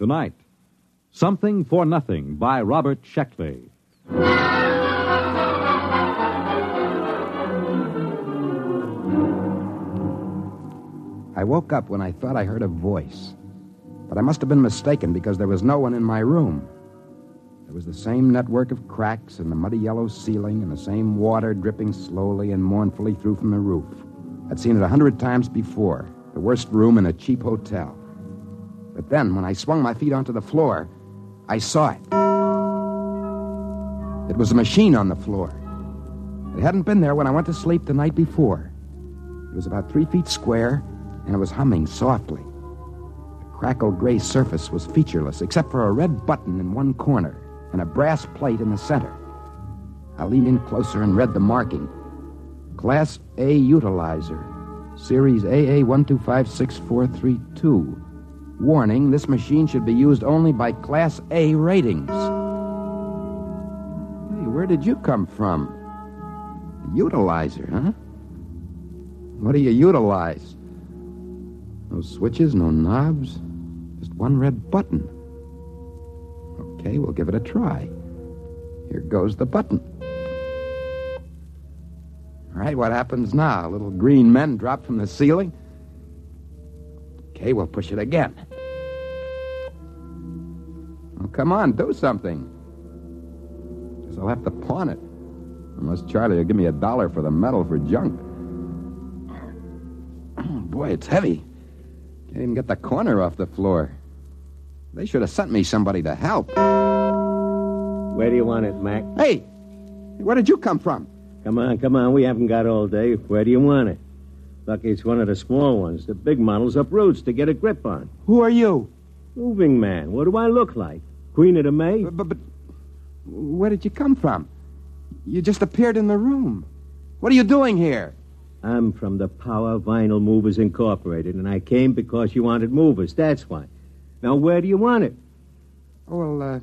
Tonight, Something for Nothing by Robert Sheckley. I woke up when I thought I heard a voice. But I must have been mistaken because there was no one in my room. There was the same network of cracks in the muddy yellow ceiling and the same water dripping slowly and mournfully through from the roof. I'd seen it a hundred times before, the worst room in a cheap hotel. But then, when I swung my feet onto the floor, I saw it. It was a machine on the floor. It hadn't been there when I went to sleep the night before. It was about three feet square, and it was humming softly. The crackled gray surface was featureless, except for a red button in one corner and a brass plate in the center. I leaned in closer and read the marking Class A Utilizer, Series AA125643. Warning this machine should be used only by Class A ratings. Hey, where did you come from? A utilizer, huh? What do you utilize? No switches, no knobs, just one red button. Okay, we'll give it a try. Here goes the button. All right, what happens now? Little green men drop from the ceiling? Okay, we'll push it again. Come on, do something. Guess I'll have to pawn it. Unless Charlie will give me a dollar for the metal for junk. Boy, it's heavy. Can't even get the corner off the floor. They should have sent me somebody to help. Where do you want it, Mac? Hey, where did you come from? Come on, come on. We haven't got all day. Where do you want it? Lucky it's one of the small ones. The big models up roots to get a grip on. Who are you? Moving man. What do I look like? Queen of the May? But, but where did you come from? You just appeared in the room. What are you doing here? I'm from the Power Vinyl Movers Incorporated, and I came because you wanted movers. That's why. Now, where do you want it? Oh, well, uh,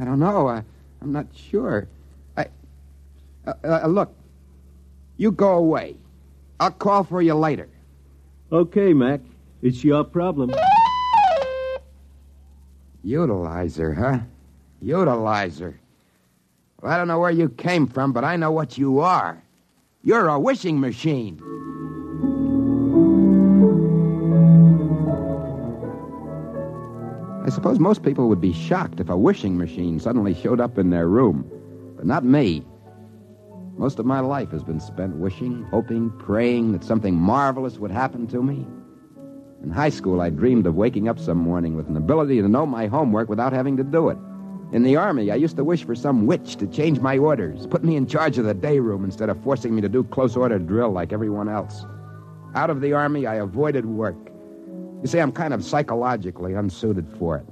I don't know. I, I'm not sure. I. Uh, uh, look, you go away. I'll call for you later. Okay, Mac. It's your problem. Utilizer, huh? Utilizer. Well, I don't know where you came from, but I know what you are. You're a wishing machine. I suppose most people would be shocked if a wishing machine suddenly showed up in their room, but not me. Most of my life has been spent wishing, hoping, praying that something marvelous would happen to me. In high school, I dreamed of waking up some morning with an ability to know my homework without having to do it. In the Army, I used to wish for some witch to change my orders, put me in charge of the day room instead of forcing me to do close order drill like everyone else. Out of the Army, I avoided work. You see, I'm kind of psychologically unsuited for it.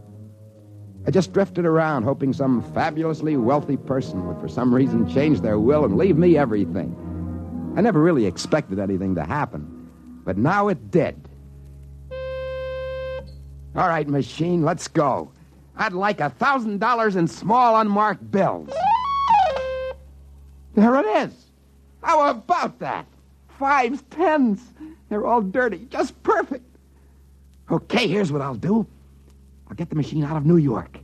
I just drifted around hoping some fabulously wealthy person would, for some reason, change their will and leave me everything. I never really expected anything to happen, but now it did. All right, machine, let's go. I'd like a thousand dollars in small unmarked bills. There it is. How about that? Fives, tens. They're all dirty. Just perfect. Okay, here's what I'll do. I'll get the machine out of New York.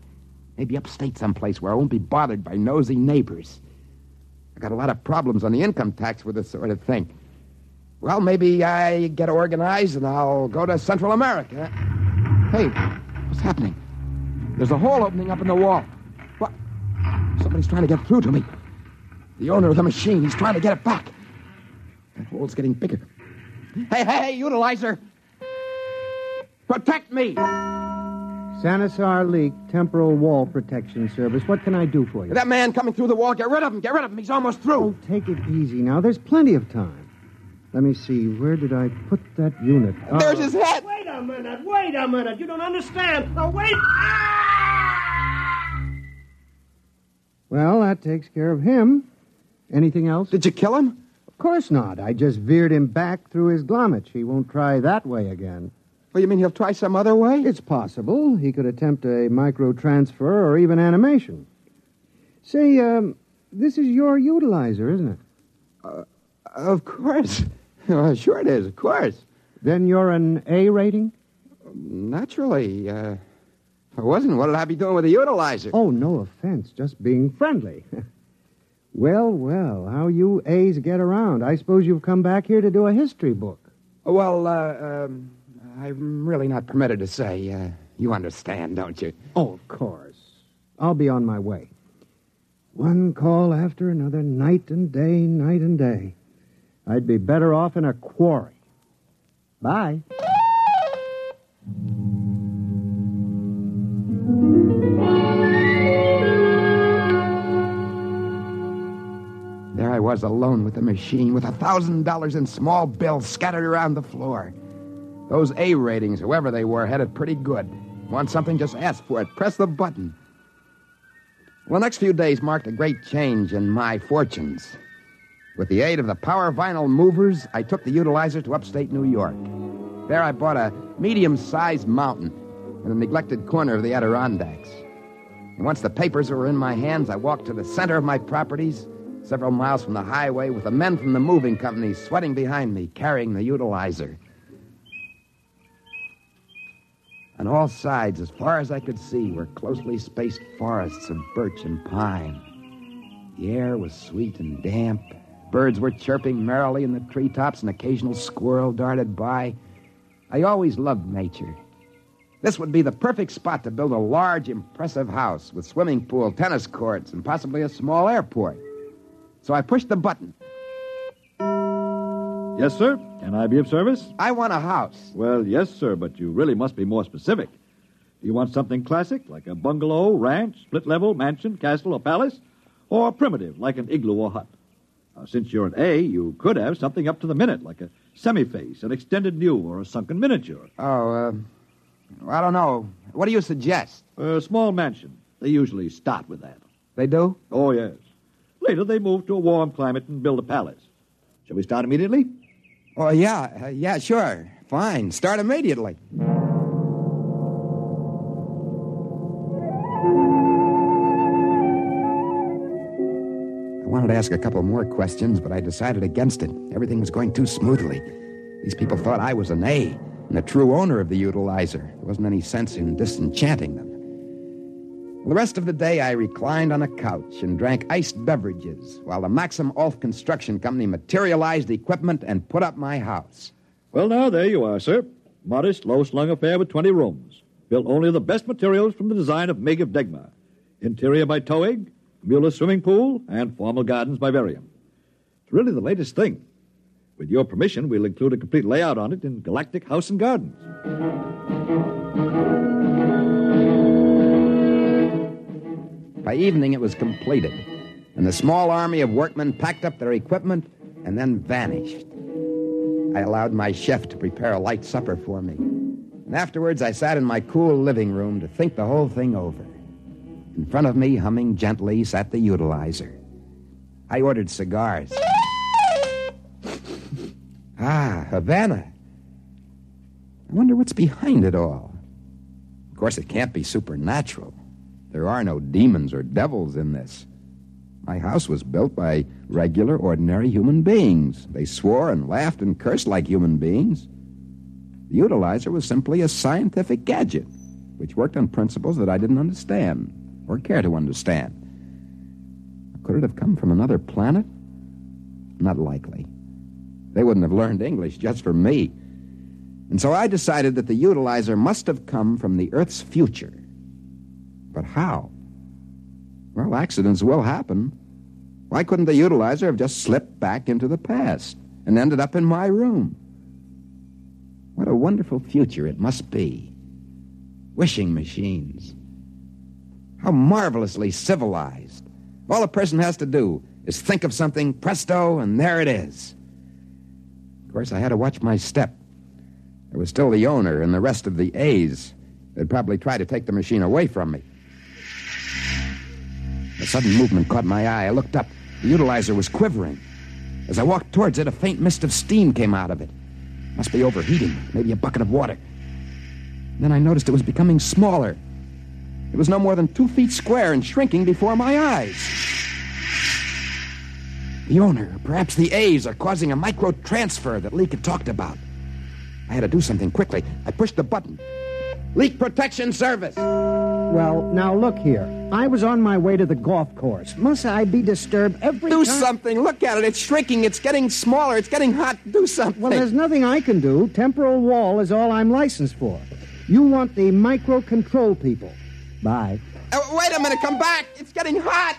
Maybe upstate someplace where I won't be bothered by nosy neighbors. I got a lot of problems on the income tax with this sort of thing. Well, maybe I get organized and I'll go to Central America. Hey, what's happening? There's a hole opening up in the wall. What? Somebody's trying to get through to me. The owner of the machine, he's trying to get it back. That hole's getting bigger. Hey, hey, hey, utilizer! Protect me! Sanisar Leak Temporal Wall Protection Service. What can I do for you? That man coming through the wall, get rid of him, get rid of him. He's almost Oh, through. take it easy now. There's plenty of time. Let me see. Where did I put that unit? Oh. There's uh, his head. Wait a minute, wait a minute. You don't understand. Now, wait. Well, that takes care of him. Anything else? Did you kill him? Of course not. I just veered him back through his glommage. He won't try that way again. Well, you mean he'll try some other way? It's possible. He could attempt a micro transfer or even animation. Say, um, this is your utilizer, isn't it? Of course. Well, sure it is, of course. Then you're an A rating? Naturally. Uh, if I wasn't, what'd I be doing with a utilizer? Oh, no offense. Just being friendly. well, well, how you A's get around. I suppose you've come back here to do a history book. Well, uh, um, I'm really not permitted to say. Uh, you understand, don't you? Oh, of course. I'll be on my way. One call after another, night and day, night and day. I'd be better off in a quarry. Bye. There I was alone with the machine, with a thousand dollars in small bills scattered around the floor. Those A ratings, whoever they were, had it pretty good. Want something? Just ask for it. Press the button. Well, the next few days marked a great change in my fortunes. With the aid of the Power Vinyl Movers, I took the utilizer to upstate New York. There I bought a medium sized mountain in a neglected corner of the Adirondacks. And once the papers were in my hands, I walked to the center of my properties, several miles from the highway, with the men from the moving company sweating behind me, carrying the utilizer. On all sides, as far as I could see, were closely spaced forests of birch and pine. The air was sweet and damp. Birds were chirping merrily in the treetops. An occasional squirrel darted by. I always loved nature. This would be the perfect spot to build a large, impressive house with swimming pool, tennis courts, and possibly a small airport. So I pushed the button. Yes, sir. Can I be of service? I want a house. Well, yes, sir, but you really must be more specific. Do you want something classic, like a bungalow, ranch, split level, mansion, castle, or palace? Or primitive, like an igloo or hut? Now, since you're an A, you could have something up to the minute, like a semi face, an extended new, or a sunken miniature. Oh, uh, I don't know. What do you suggest? A small mansion. They usually start with that. They do? Oh, yes. Later, they move to a warm climate and build a palace. Shall we start immediately? Oh, yeah. Uh, yeah, sure. Fine. Start immediately. Ask a couple more questions, but I decided against it. Everything was going too smoothly. These people thought I was an A and the true owner of the utilizer. There wasn't any sense in disenchanting them. The rest of the day, I reclined on a couch and drank iced beverages while the Maxima Olph Construction Company materialized the equipment and put up my house. Well, now, there you are, sir. Modest, low slung affair with 20 rooms. Built only of the best materials from the design of Meg of Degmar. Interior by Toeg, Mueller swimming pool, and formal gardens by Verium. It's really the latest thing. With your permission, we'll include a complete layout on it in Galactic House and Gardens. By evening, it was completed, and the small army of workmen packed up their equipment and then vanished. I allowed my chef to prepare a light supper for me, and afterwards I sat in my cool living room to think the whole thing over. In front of me, humming gently, sat the utilizer. I ordered cigars. ah, Havana. I wonder what's behind it all. Of course, it can't be supernatural. There are no demons or devils in this. My house was built by regular, ordinary human beings. They swore and laughed and cursed like human beings. The utilizer was simply a scientific gadget, which worked on principles that I didn't understand or care to understand. Could it have come from another planet? Not likely. They wouldn't have learned English just for me. And so I decided that the utilizer must have come from the Earth's future. But how? Well, accidents will happen. Why couldn't the utilizer have just slipped back into the past and ended up in my room? What a wonderful future it must be. Wishing machines. How marvelously civilized. All a person has to do is think of something, presto, and there it is. Of course, I had to watch my step. There was still the owner and the rest of the A's. They'd probably try to take the machine away from me. A sudden movement caught my eye. I looked up. The utilizer was quivering. As I walked towards it, a faint mist of steam came out of it. Must be overheating, maybe a bucket of water. Then I noticed it was becoming smaller. It was no more than two feet square and shrinking before my eyes. The owner, perhaps the A's, are causing a micro transfer that Leak had talked about. I had to do something quickly. I pushed the button. Leak Protection Service. Well, now look here. I was on my way to the golf course. Must I be disturbed every Do time? something. Look at it. It's shrinking. It's getting smaller. It's getting hot. Do something. Well, there's nothing I can do. Temporal wall is all I'm licensed for. You want the micro control people. Bye. Uh, wait a minute. Come back. It's getting hot.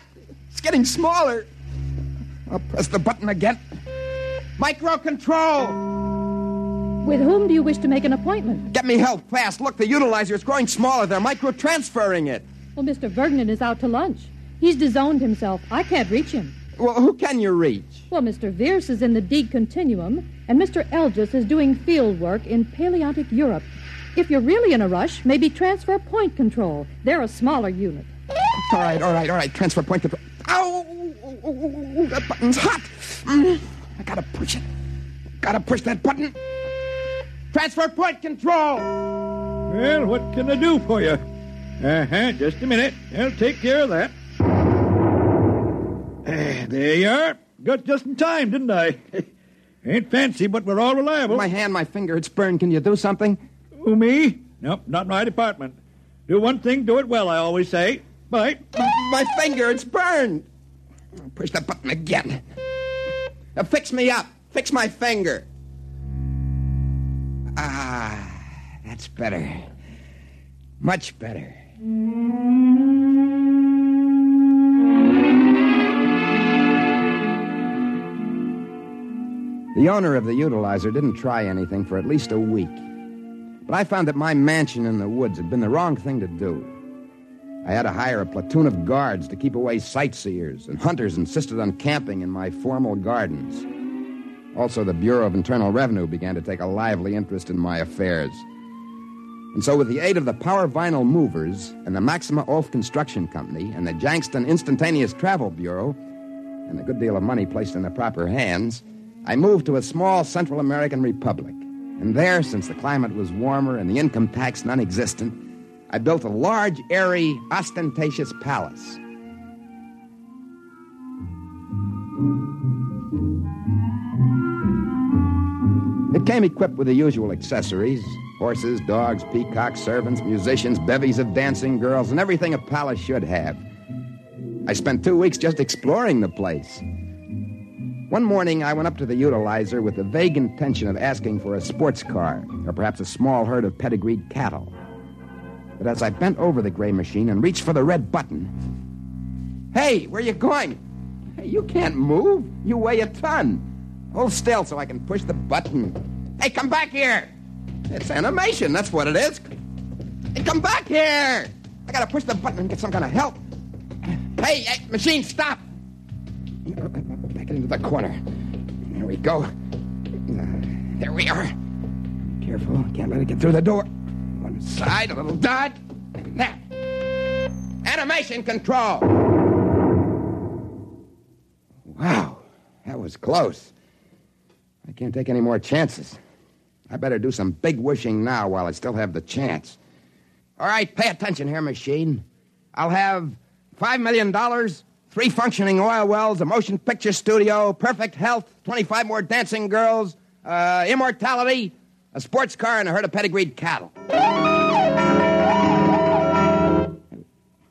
It's getting smaller. I'll press the button again. Micro control. With whom do you wish to make an appointment? Get me help fast. Look, the utilizer is growing smaller. They're micro transferring it. Well, Mr. Vergnan is out to lunch. He's disowned himself. I can't reach him. Well, who can you reach? Well, Mr. Vierce is in the D continuum, and Mr. Elgis is doing field work in Paleolithic Europe. If you're really in a rush, maybe transfer point control. They're a smaller unit. All right, all right, all right. Transfer point control. Ow! That button's hot. Mm, I gotta push it. Gotta push that button. Transfer point control. Well, what can I do for you? Uh huh, just a minute. I'll take care of that. Ah, there you are. Got just in time, didn't I? Ain't fancy, but we're all reliable. My hand, my finger, it's burned. Can you do something? Who, me? Nope, not my department. Do one thing, do it well, I always say. Bye. My finger, it's burned. Push the button again. Uh, fix me up. Fix my finger. Ah, that's better. Much better. The owner of the utilizer didn't try anything for at least a week. But I found that my mansion in the woods had been the wrong thing to do. I had to hire a platoon of guards to keep away sightseers, and hunters insisted on camping in my formal gardens. Also, the Bureau of Internal Revenue began to take a lively interest in my affairs. And so, with the aid of the Power Vinyl Movers and the Maxima Olph Construction Company and the Jankston Instantaneous Travel Bureau, and a good deal of money placed in the proper hands, I moved to a small Central American republic. And there, since the climate was warmer and the income tax non existent, I built a large, airy, ostentatious palace. It came equipped with the usual accessories horses, dogs, peacocks, servants, musicians, bevies of dancing girls, and everything a palace should have. I spent two weeks just exploring the place. One morning, I went up to the utilizer with the vague intention of asking for a sports car, or perhaps a small herd of pedigreed cattle. But as I bent over the gray machine and reached for the red button, Hey, where you going? Hey, you can't move. You weigh a ton. Hold still so I can push the button. Hey, come back here. It's animation. That's what it is. Hey, come back here. I gotta push the button and get some kind of help. Hey, hey machine, stop. Back into the corner. There we go. Uh, there we are. Careful. Can't let it get through the door. One side, a little dodge. Now. Animation control. Wow. That was close. I can't take any more chances. I better do some big wishing now while I still have the chance. All right, pay attention here, machine. I'll have $5 million, three functioning oil wells, a motion picture studio, perfect health, 25 more dancing girls, uh, immortality, a sports car, and a herd of pedigreed cattle.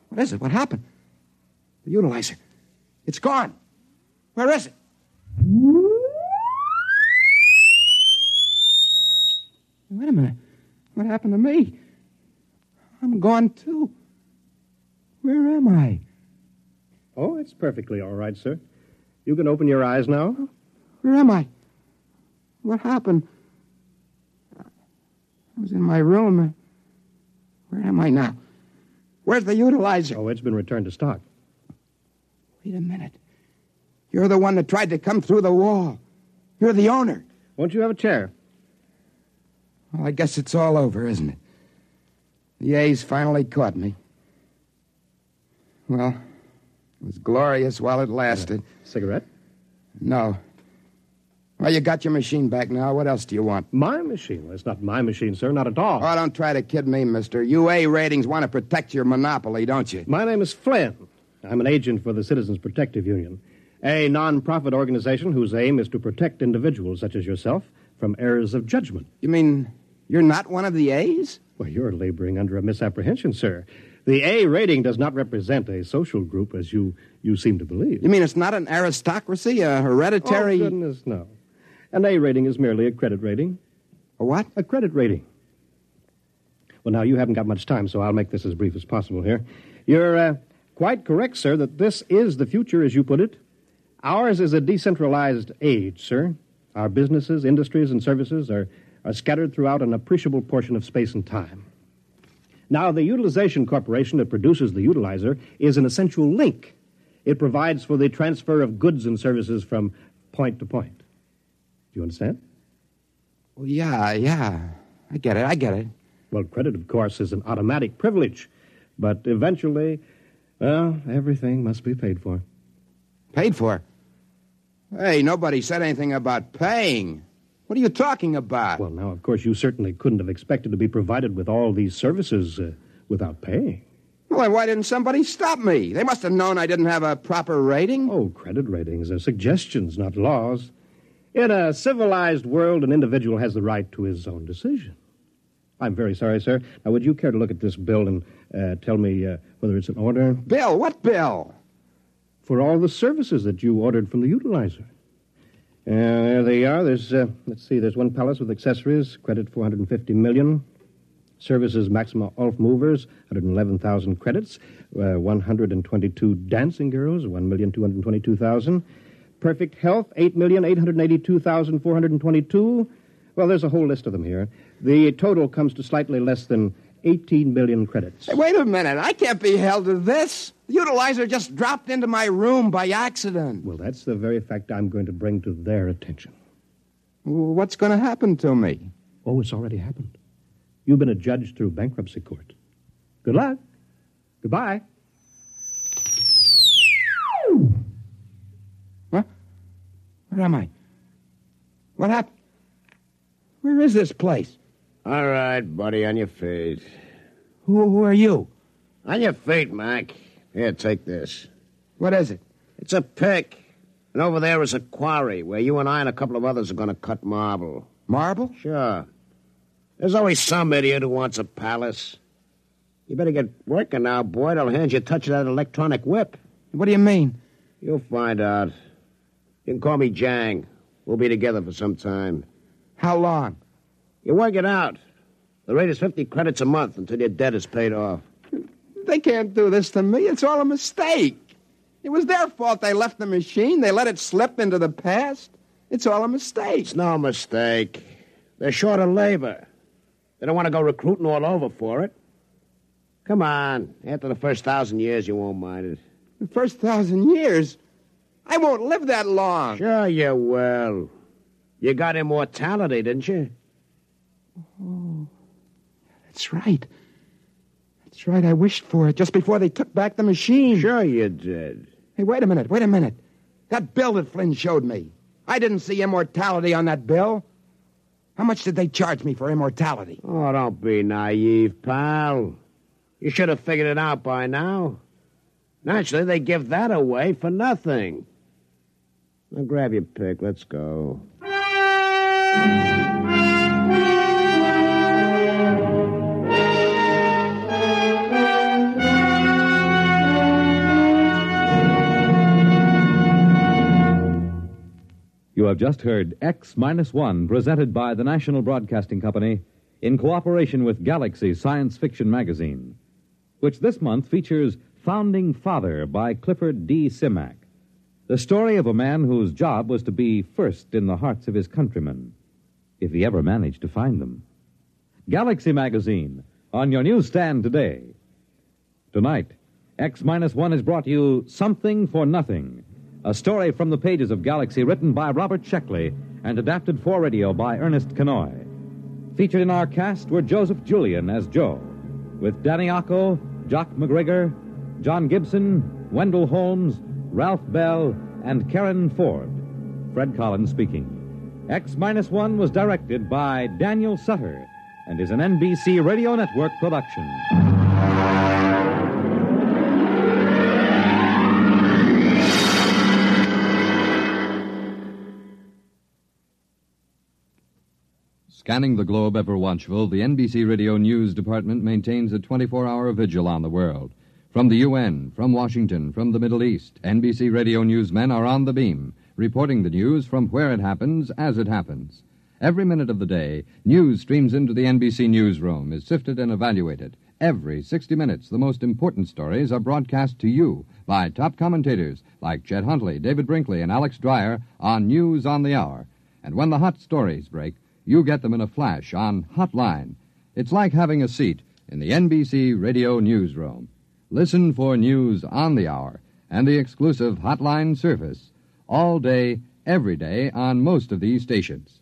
What is it? What happened? The utilizer. It's gone. Where is it? Wait a minute. What happened to me? I'm gone too. Where am I? Oh, it's perfectly all right, sir. You can open your eyes now. Where am I? What happened? I was in my room. Where am I now? Where's the utilizer? Oh, it's been returned to stock. Wait a minute. You're the one that tried to come through the wall. You're the owner. Won't you have a chair? Well, I guess it's all over, isn't it? The A's finally caught me. Well, it was glorious while it lasted. Cigarette? No. Well, you got your machine back now. What else do you want? My machine? Well, it's not my machine, sir. Not at all. Oh, don't try to kid me, mister. UA ratings want to protect your monopoly, don't you? My name is Flynn. I'm an agent for the Citizens Protective Union, a non-profit organization whose aim is to protect individuals such as yourself from errors of judgment. You mean you're not one of the A's? Well, you're laboring under a misapprehension, sir. The A rating does not represent a social group as you, you seem to believe. You mean it's not an aristocracy, a hereditary. Oh, goodness, no. An A rating is merely a credit rating. A what? A credit rating. Well, now, you haven't got much time, so I'll make this as brief as possible here. You're uh, quite correct, sir, that this is the future, as you put it. Ours is a decentralized age, sir. Our businesses, industries, and services are, are scattered throughout an appreciable portion of space and time. Now, the utilization corporation that produces the utilizer is an essential link. It provides for the transfer of goods and services from point to point. Do you understand? Well, yeah, yeah. I get it. I get it. Well, credit, of course, is an automatic privilege, but eventually, well, everything must be paid for. Paid for? Hey, nobody said anything about paying. What are you talking about? Well, now, of course, you certainly couldn't have expected to be provided with all these services uh, without paying. Well, then why didn't somebody stop me? They must have known I didn't have a proper rating. Oh, credit ratings are suggestions, not laws. In a civilized world, an individual has the right to his own decision. I'm very sorry, sir. Now, would you care to look at this bill and uh, tell me uh, whether it's in order? Bill, what bill? For all the services that you ordered from the utilizer. Uh, there they are. There's, uh, let's see, there's one palace with accessories, credit 450 million. Services Maxima Olph Movers, 111,000 credits. Uh, 122 dancing girls, 1,222,000. Perfect Health, 8,882,422. Well, there's a whole list of them here. The total comes to slightly less than 18 million credits. Hey, wait a minute. I can't be held to this. The utilizer just dropped into my room by accident. Well, that's the very fact I'm going to bring to their attention. What's going to happen to me? Oh, it's already happened. You've been adjudged through bankruptcy court. Good luck. Goodbye. What? Where am I? What happened? Where is this place? All right, buddy, on your feet. Who, who are you? On your feet, Mac. Here, take this. What is it? It's a pick. And over there is a quarry where you and I and a couple of others are going to cut marble. Marble? Sure. There's always some idiot who wants a palace. You better get working now, boy. I'll hand you a touch of that electronic whip. What do you mean? You'll find out. You can call me Jang. We'll be together for some time. How long? You work it out. The rate is 50 credits a month until your debt is paid off. They can't do this to me. It's all a mistake. It was their fault they left the machine. They let it slip into the past. It's all a mistake. It's no mistake. They're short of labor. They don't want to go recruiting all over for it. Come on. After the first thousand years, you won't mind it. The first thousand years? I won't live that long. Sure you will. You got immortality, didn't you? Oh, that's right. That's right. I wished for it just before they took back the machine. Sure you did. Hey, wait a minute. Wait a minute. That bill that Flynn showed me. I didn't see immortality on that bill. How much did they charge me for immortality? Oh, don't be naive, pal. You should have figured it out by now. Naturally, they give that away for nothing. Now grab your pick. Let's go. Have just heard X Minus One, presented by the National Broadcasting Company in cooperation with Galaxy Science Fiction Magazine, which this month features Founding Father by Clifford D. Simak, the story of a man whose job was to be first in the hearts of his countrymen, if he ever managed to find them. Galaxy Magazine, on your newsstand today. Tonight, X Minus One has brought you Something for Nothing, a story from the pages of Galaxy written by Robert Sheckley and adapted for radio by Ernest Kinoy. Featured in our cast were Joseph Julian as Joe, with Danny Ocko, Jock McGregor, John Gibson, Wendell Holmes, Ralph Bell, and Karen Ford. Fred Collins speaking. X Minus One was directed by Daniel Sutter and is an NBC Radio Network production. Scanning the globe ever watchful, the NBC Radio News Department maintains a 24 hour vigil on the world. From the UN, from Washington, from the Middle East, NBC Radio newsmen are on the beam, reporting the news from where it happens as it happens. Every minute of the day, news streams into the NBC newsroom, is sifted and evaluated. Every 60 minutes, the most important stories are broadcast to you by top commentators like Chet Huntley, David Brinkley, and Alex Dreier on News on the Hour. And when the hot stories break, you get them in a flash on Hotline. It's like having a seat in the NBC radio newsroom. Listen for news on the hour and the exclusive Hotline service all day, every day on most of these stations.